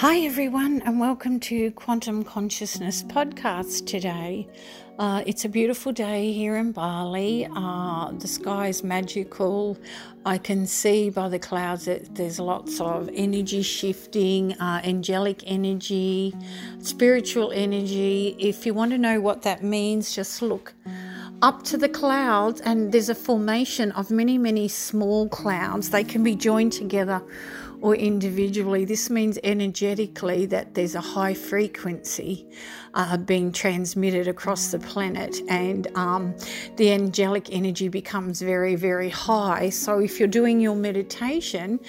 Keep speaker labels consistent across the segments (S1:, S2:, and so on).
S1: Hi, everyone, and welcome to Quantum Consciousness Podcast today. Uh, it's a beautiful day here in Bali. Uh, the sky is magical. I can see by the clouds that there's lots of energy shifting, uh, angelic energy, spiritual energy. If you want to know what that means, just look up to the clouds, and there's a formation of many, many small clouds. They can be joined together or individually. This means energetically that there's a high frequency uh, being transmitted across the planet, and um, the angelic energy becomes very, very high. So, if you're doing your meditation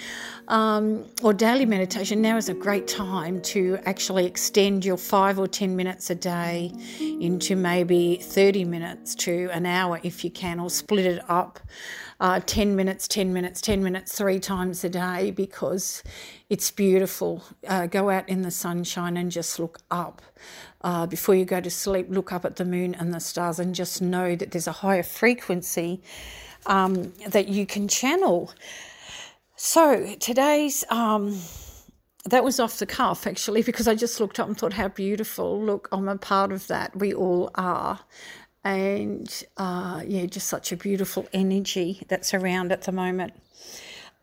S1: um, or daily meditation, now is a great time to actually extend your five or 10 minutes a day into maybe 30 minutes to an hour if you can, or split it up uh, 10 minutes, 10 minutes, 10 minutes, three times a day because it's beautiful. Uh, go out in the sunshine and just look up. Uh, before you go to sleep, look up at the moon and the stars and just know that there's a higher frequency um, that you can channel. So today's. Um, that was off the cuff actually because I just looked up and thought how beautiful. Look, I'm a part of that. We all are and uh, yeah, just such a beautiful energy that's around at the moment.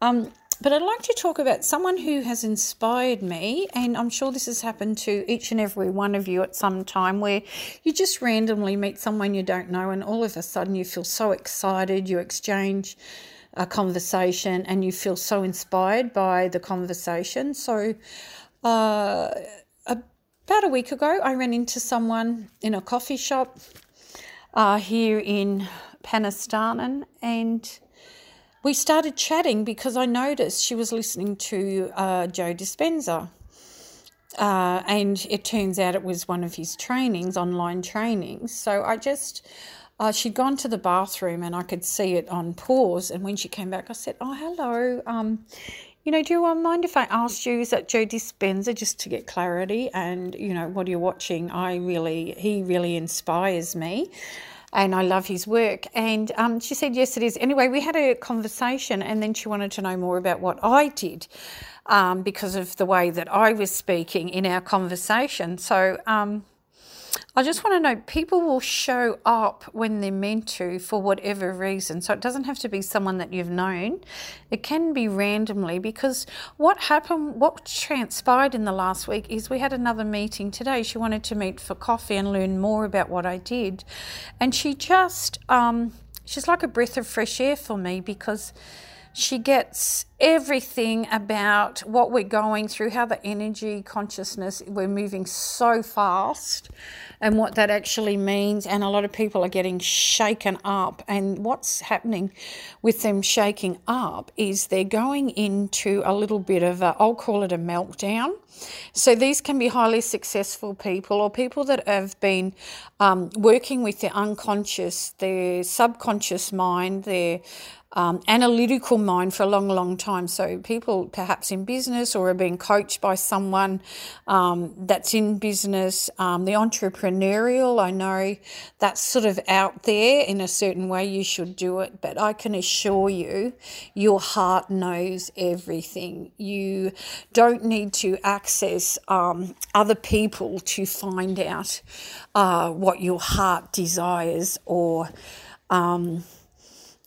S1: Um, but I'd like to talk about someone who has inspired me, and I'm sure this has happened to each and every one of you at some time where you just randomly meet someone you don't know, and all of a sudden you feel so excited, you exchange a conversation, and you feel so inspired by the conversation. So, uh, about a week ago, I ran into someone in a coffee shop uh, here in Penestanan, and we started chatting because I noticed she was listening to uh, Joe Dispenza. Uh, and it turns out it was one of his trainings, online trainings. So I just, uh, she'd gone to the bathroom and I could see it on pause. And when she came back, I said, Oh, hello. Um, you know, do you mind if I asked you, is that Joe Dispenza, just to get clarity? And, you know, what are you watching? I really, he really inspires me and I love his work. And um, she said, Yes, it is. Anyway, we had a conversation, and then she wanted to know more about what I did um, because of the way that I was speaking in our conversation. So, um, I just want to know people will show up when they're meant to for whatever reason. So it doesn't have to be someone that you've known, it can be randomly because what happened, what transpired in the last week is we had another meeting today. She wanted to meet for coffee and learn more about what I did. And she just, um, she's like a breath of fresh air for me because she gets everything about what we're going through, how the energy consciousness, we're moving so fast, and what that actually means. And a lot of people are getting shaken up. And what's happening with them shaking up is they're going into a little bit of a, I'll call it a meltdown. So these can be highly successful people or people that have been um, working with their unconscious, their subconscious mind, their um, analytical mind for a long, long time. So people perhaps in business or are being coached by someone um, that's in business. Um, the entrepreneurial, I know that's sort of out there in a certain way. You should do it, but I can assure you, your heart knows everything. You don't need to access um, other people to find out uh, what your heart desires or. Um,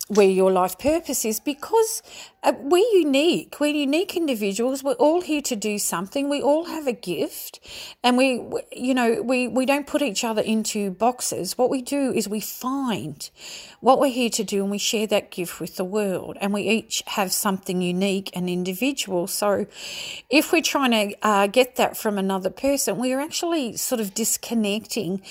S1: where your life purpose is because uh, we're unique. We're unique individuals. We're all here to do something. We all have a gift, and we, you know, we we don't put each other into boxes. What we do is we find what we're here to do, and we share that gift with the world. And we each have something unique and individual. So, if we're trying to uh, get that from another person, we are actually sort of disconnecting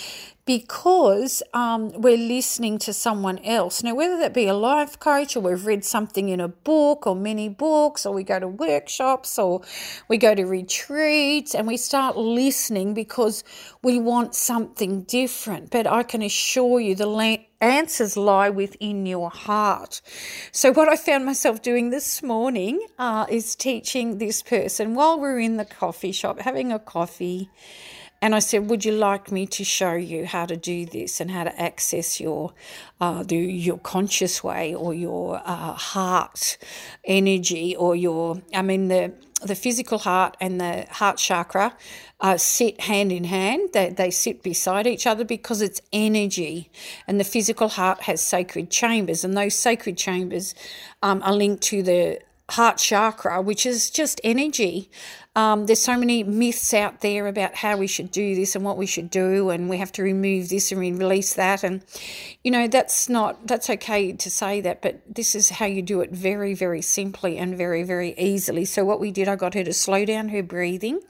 S1: because um, we're listening to someone else. Now, whether that be a life coach or we've read something in a book or many books, or we go to workshops or we go to retreats and we start listening because we want something different. But I can assure you the la- answers lie within your heart. So, what I found myself doing this morning uh, is teaching this person while we're in the coffee shop having a coffee And I said, Would you like me to show you how to do this and how to access your uh, the, your conscious way or your uh, heart energy or your, I mean, the the physical heart and the heart chakra uh, sit hand in hand. They, they sit beside each other because it's energy. And the physical heart has sacred chambers, and those sacred chambers um, are linked to the heart chakra, which is just energy. Um, there's so many myths out there about how we should do this and what we should do, and we have to remove this and release that. And, you know, that's not, that's okay to say that, but this is how you do it very, very simply and very, very easily. So, what we did, I got her to slow down her breathing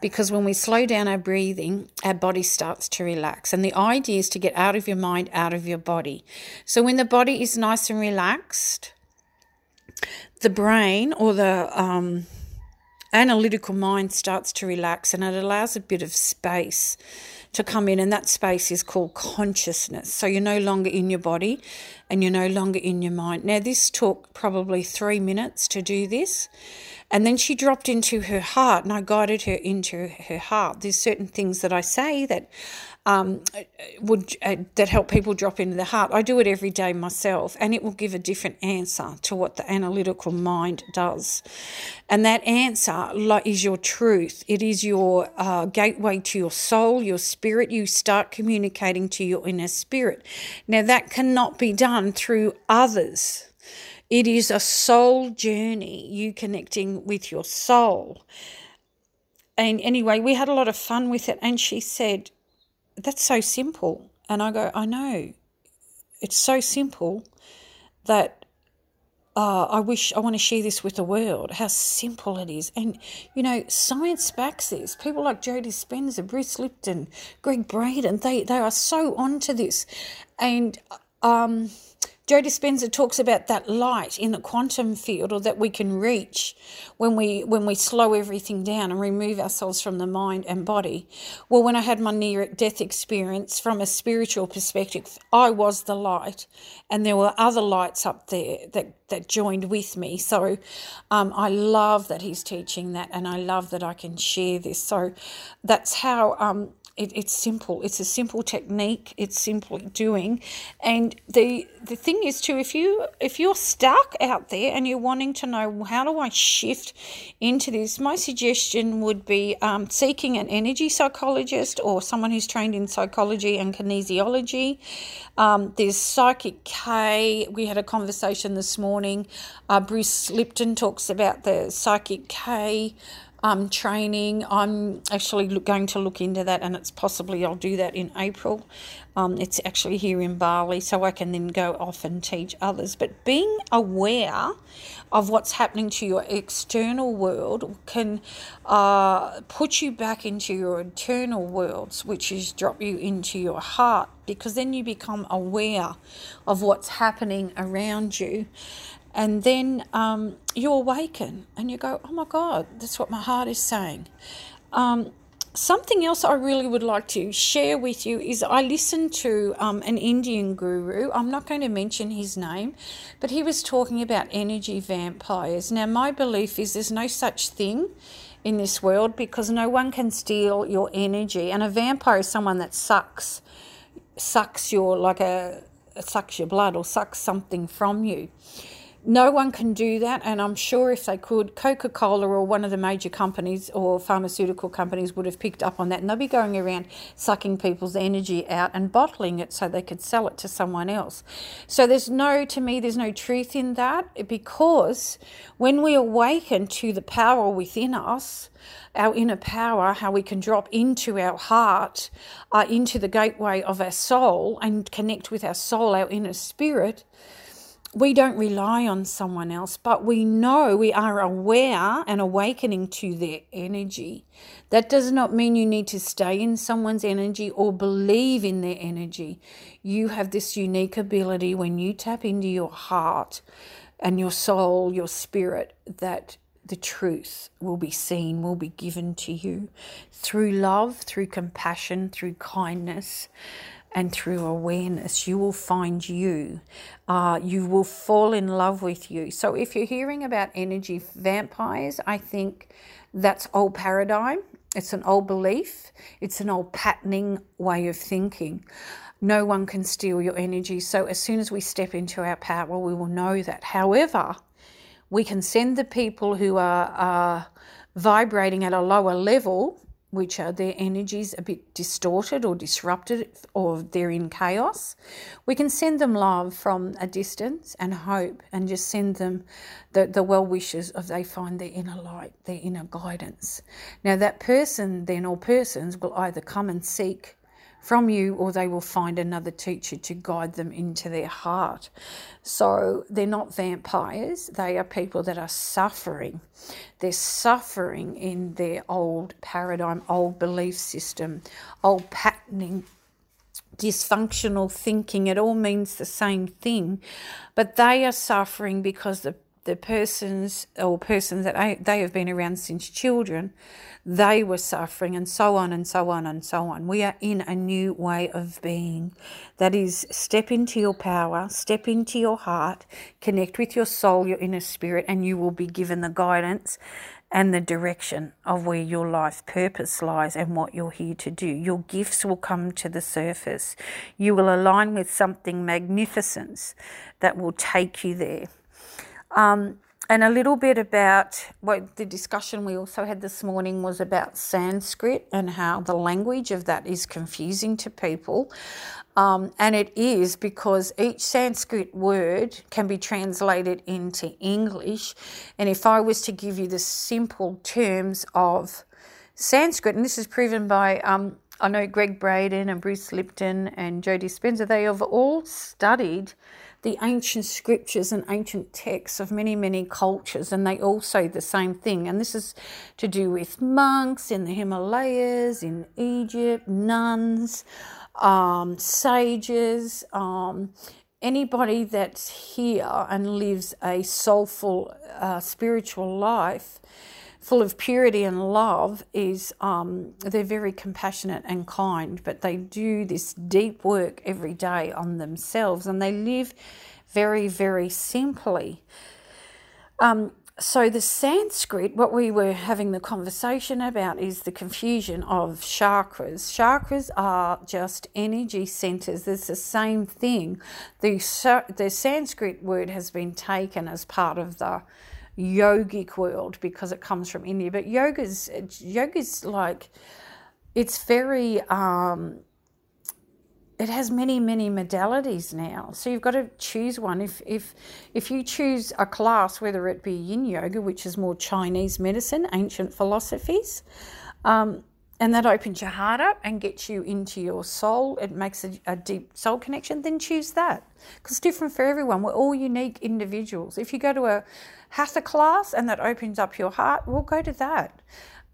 S1: because when we slow down our breathing, our body starts to relax. And the idea is to get out of your mind, out of your body. So, when the body is nice and relaxed, the brain or the um, analytical mind starts to relax and it allows a bit of space to come in, and that space is called consciousness. So you're no longer in your body and you're no longer in your mind. Now, this took probably three minutes to do this. And then she dropped into her heart, and I guided her into her heart. There's certain things that I say that um, would uh, that help people drop into the heart. I do it every day myself, and it will give a different answer to what the analytical mind does. And that answer is your truth. It is your uh, gateway to your soul, your spirit. You start communicating to your inner spirit. Now that cannot be done through others. It is a soul journey, you connecting with your soul. And anyway, we had a lot of fun with it. And she said, that's so simple. And I go, I know. It's so simple that uh, I wish I want to share this with the world, how simple it is. And, you know, science backs this. People like Joe Dispenza, Bruce Lipton, Gregg Braden, they, they are so onto this. And um, Joe Dispenza talks about that light in the quantum field or that we can reach when we when we slow everything down and remove ourselves from the mind and body. Well, when I had my near death experience from a spiritual perspective, I was the light and there were other lights up there that that joined with me. So um, I love that he's teaching that and I love that I can share this. So that's how um, it, it's simple. It's a simple technique. It's simple doing, and the the thing is too. If you if you're stuck out there and you're wanting to know how do I shift into this, my suggestion would be um, seeking an energy psychologist or someone who's trained in psychology and kinesiology. Um, there's PSYCH-K. We had a conversation this morning. Uh, Bruce Lipton talks about the PSYCH-K um, training. I'm actually look, going to look into that, and it's possibly I'll do that in April. Um, it's actually here in Bali, so I can then go off and teach others. But being aware of what's happening to your external world can uh, put you back into your internal worlds, which is drop you into your heart, because then you become aware of what's happening around you and then um, you awaken and you go, oh my God, that's what my heart is saying. Um, something else I really would like to share with you is I listened to um, an Indian guru. I'm not going to mention his name, but he was talking about energy vampires. Now, my belief is there's no such thing in this world because no one can steal your energy. And a vampire is someone that sucks, sucks your, like a, sucks your blood or sucks something from you. No one can do that, and I'm sure if they could, Coca Cola or one of the major companies or pharmaceutical companies would have picked up on that, and they'll be going around sucking people's energy out and bottling it so they could sell it to someone else. So there's no, to me, there's no truth in that because when we awaken to the power within us, our inner power, how we can drop into our heart, uh, into the gateway of our soul, and connect with our soul, our inner spirit we don't rely on someone else, but we know we are aware and awakening to their energy. That does not mean you need to stay in someone's energy or believe in their energy. You have this unique ability when you tap into your heart and your soul, your spirit, that the truth will be seen, will be given to you through love, through compassion, through kindness and through awareness, you will find you. Uh, you will fall in love with you. So, if you're hearing about energy vampires, I think that's old paradigm. it's an old belief, it's an old patterning way of thinking. No one can steal your energy. So, as soon as we step into our power, we will know that. However, we can send the people who are, are vibrating at a lower level which are their energies a bit distorted or disrupted or they're in chaos, we can send them love from a distance and hope and just send them the, the well wishes of they find their inner light, their inner guidance. Now, that person then or persons will either come and seek from you, or they will find another teacher to guide them into their heart. So they're not vampires, they are people that are suffering. They're suffering in their old paradigm, old belief system, old patterning dysfunctional thinking. It all means the same thing, but they are suffering because the the persons or persons that they have been around since children, they were suffering, and so on and so on and so on. We are in a new way of being. That is, step into your power, step into your heart, connect with your soul, your inner spirit, and you will be given the guidance and the direction of where your life purpose lies and what you're here to do. Your gifts will come to the surface. You will align with something magnificent that will take you there. Um, and a little bit about what the discussion we also had this morning was about Sanskrit and how the language of that is confusing to people. Um, and it is because each Sanskrit word can be translated into English. And if I was to give you the simple terms of Sanskrit, and this is proven by um, I know Gregg Braden and Bruce Lipton and Joe Dispenza, they have all studied the ancient scriptures and ancient texts of many, many cultures, and they all say the same thing. And this is to do with monks in the Himalayas, in Egypt, nuns, um, sages, um, anybody that's here and lives a soulful, uh, spiritual life full of purity and love is um, they're very compassionate and kind, but they do this deep work every day on themselves and they live very, very simply. Um, so, the Sanskrit, what we were having the conversation about is the confusion of chakras. Chakras are just energy centers. It's the same thing. The, the Sanskrit word has been taken as part of the yogic world because it comes from India. But yoga's yoga's like it's very um, it has many many modalities now so you've got to choose one if if if you choose a class whether it be yin yoga which is more chinese medicine ancient philosophies um, and that opens your heart up and gets you into your soul it makes a, a deep soul connection then choose that because it's different for everyone we're all unique individuals if you go to a hatha class and that opens up your heart we'll go to that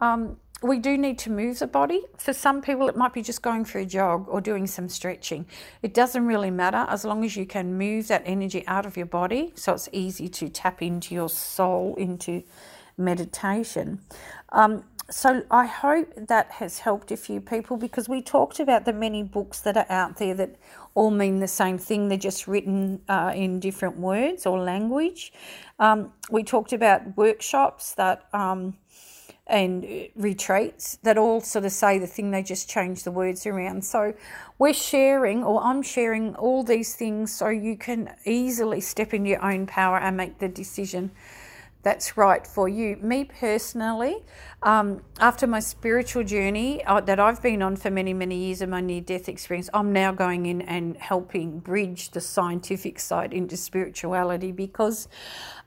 S1: um, we do need to move the body. For some people, it might be just going for a jog or doing some stretching. It doesn't really matter as long as you can move that energy out of your body so it's easy to tap into your soul, into meditation. Um, so I hope that has helped a few people because we talked about the many books that are out there that all mean the same thing. They're just written uh, in different words or language. Um, we talked about workshops that um, and retreats that all sort of say the thing. They just change the words around. So we're sharing, or I'm sharing, all these things so you can easily step into your own power and make the decision that's right for you. Me personally, um, after my spiritual journey uh, that I've been on for many, many years and my near death experience, I'm now going in and helping bridge the scientific side into spirituality because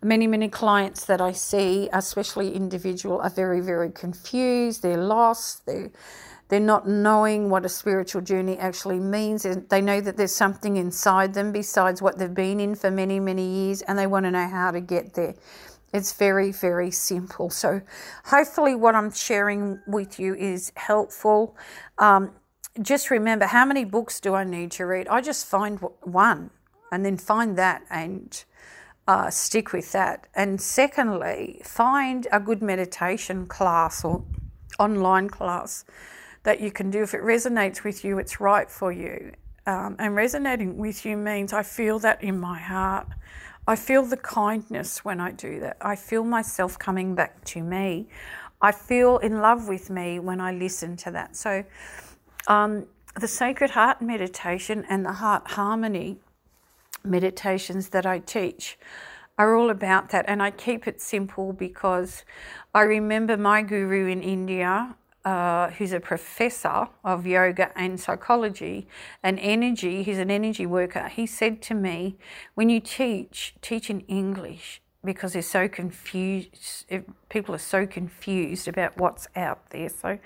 S1: many, many clients that I see, especially individual, are very, very confused. They're lost. They're they're not knowing what a spiritual journey actually means. They know that there's something inside them besides what they've been in for many, many years, and they want to know how to get there. It's very, very simple. So, hopefully, what I'm sharing with you is helpful. Um, just remember how many books do I need to read? I just find one and then find that and uh, stick with that. And secondly, find a good meditation class or online class that you can do. If it resonates with you, it's right for you. Um, and resonating with you means I feel that in my heart. I feel the kindness when I do that. I feel myself coming back to me. I feel in love with me when I listen to that. So, um, the Sacred Heart meditation and the Heart Harmony meditations that I teach are all about that. And I keep it simple because I remember my guru in India, uh, who's a professor of yoga and psychology and energy, he's an energy worker. He said to me, When you teach, teach in English because they're so confused. People are so confused about what's out there. So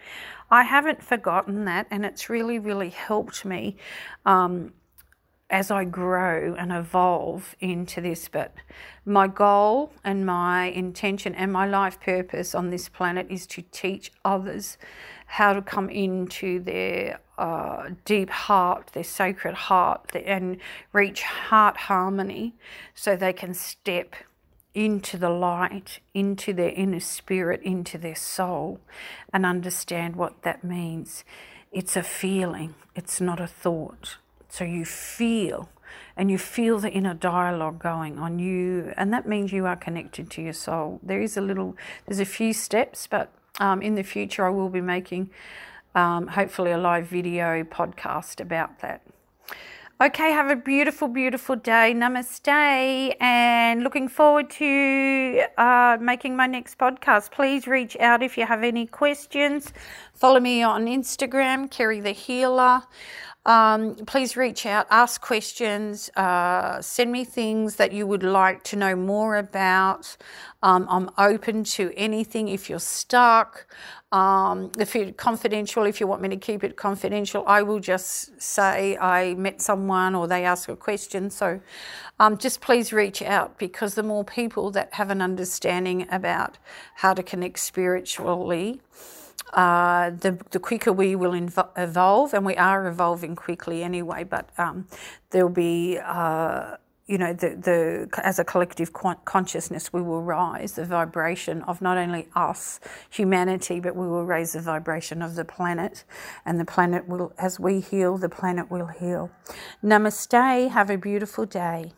S1: I haven't forgotten that, and it's really, really helped me um, as I grow and evolve into this. But my goal and my intention and my life purpose on this planet is to teach others how to come into their uh, deep heart, their sacred heart, and reach heart harmony so they can step into the light, into their inner spirit, into their soul, and understand what that means. It's a feeling, it's not a thought. So you feel, and you feel the inner dialogue going on you, and that means you are connected to your soul. There is a little, there's a few steps, but um, in the future I will be making um, hopefully a live video podcast about that. Okay, have a beautiful, beautiful day. Namaste, and looking forward to uh, making my next podcast. Please reach out if you have any questions. Follow me on Instagram, Kerry the Healer. Um, please reach out, ask questions, uh, send me things that you would like to know more about. Um, I'm open to anything if you're stuck. Um, if you're confidential, if you want me to keep it confidential, I will just say I met someone or they ask a question. So um, just please reach out because the more people that have an understanding about how to connect spiritually, uh, the, the quicker we will inv- evolve, and we are evolving quickly anyway, but um, there'll be, uh, you know, the, the, as a collective consciousness, we will rise the vibration of not only us, humanity, but we will raise the vibration of the planet, and the planet will, as we heal, the planet will heal. Namaste, have a beautiful day.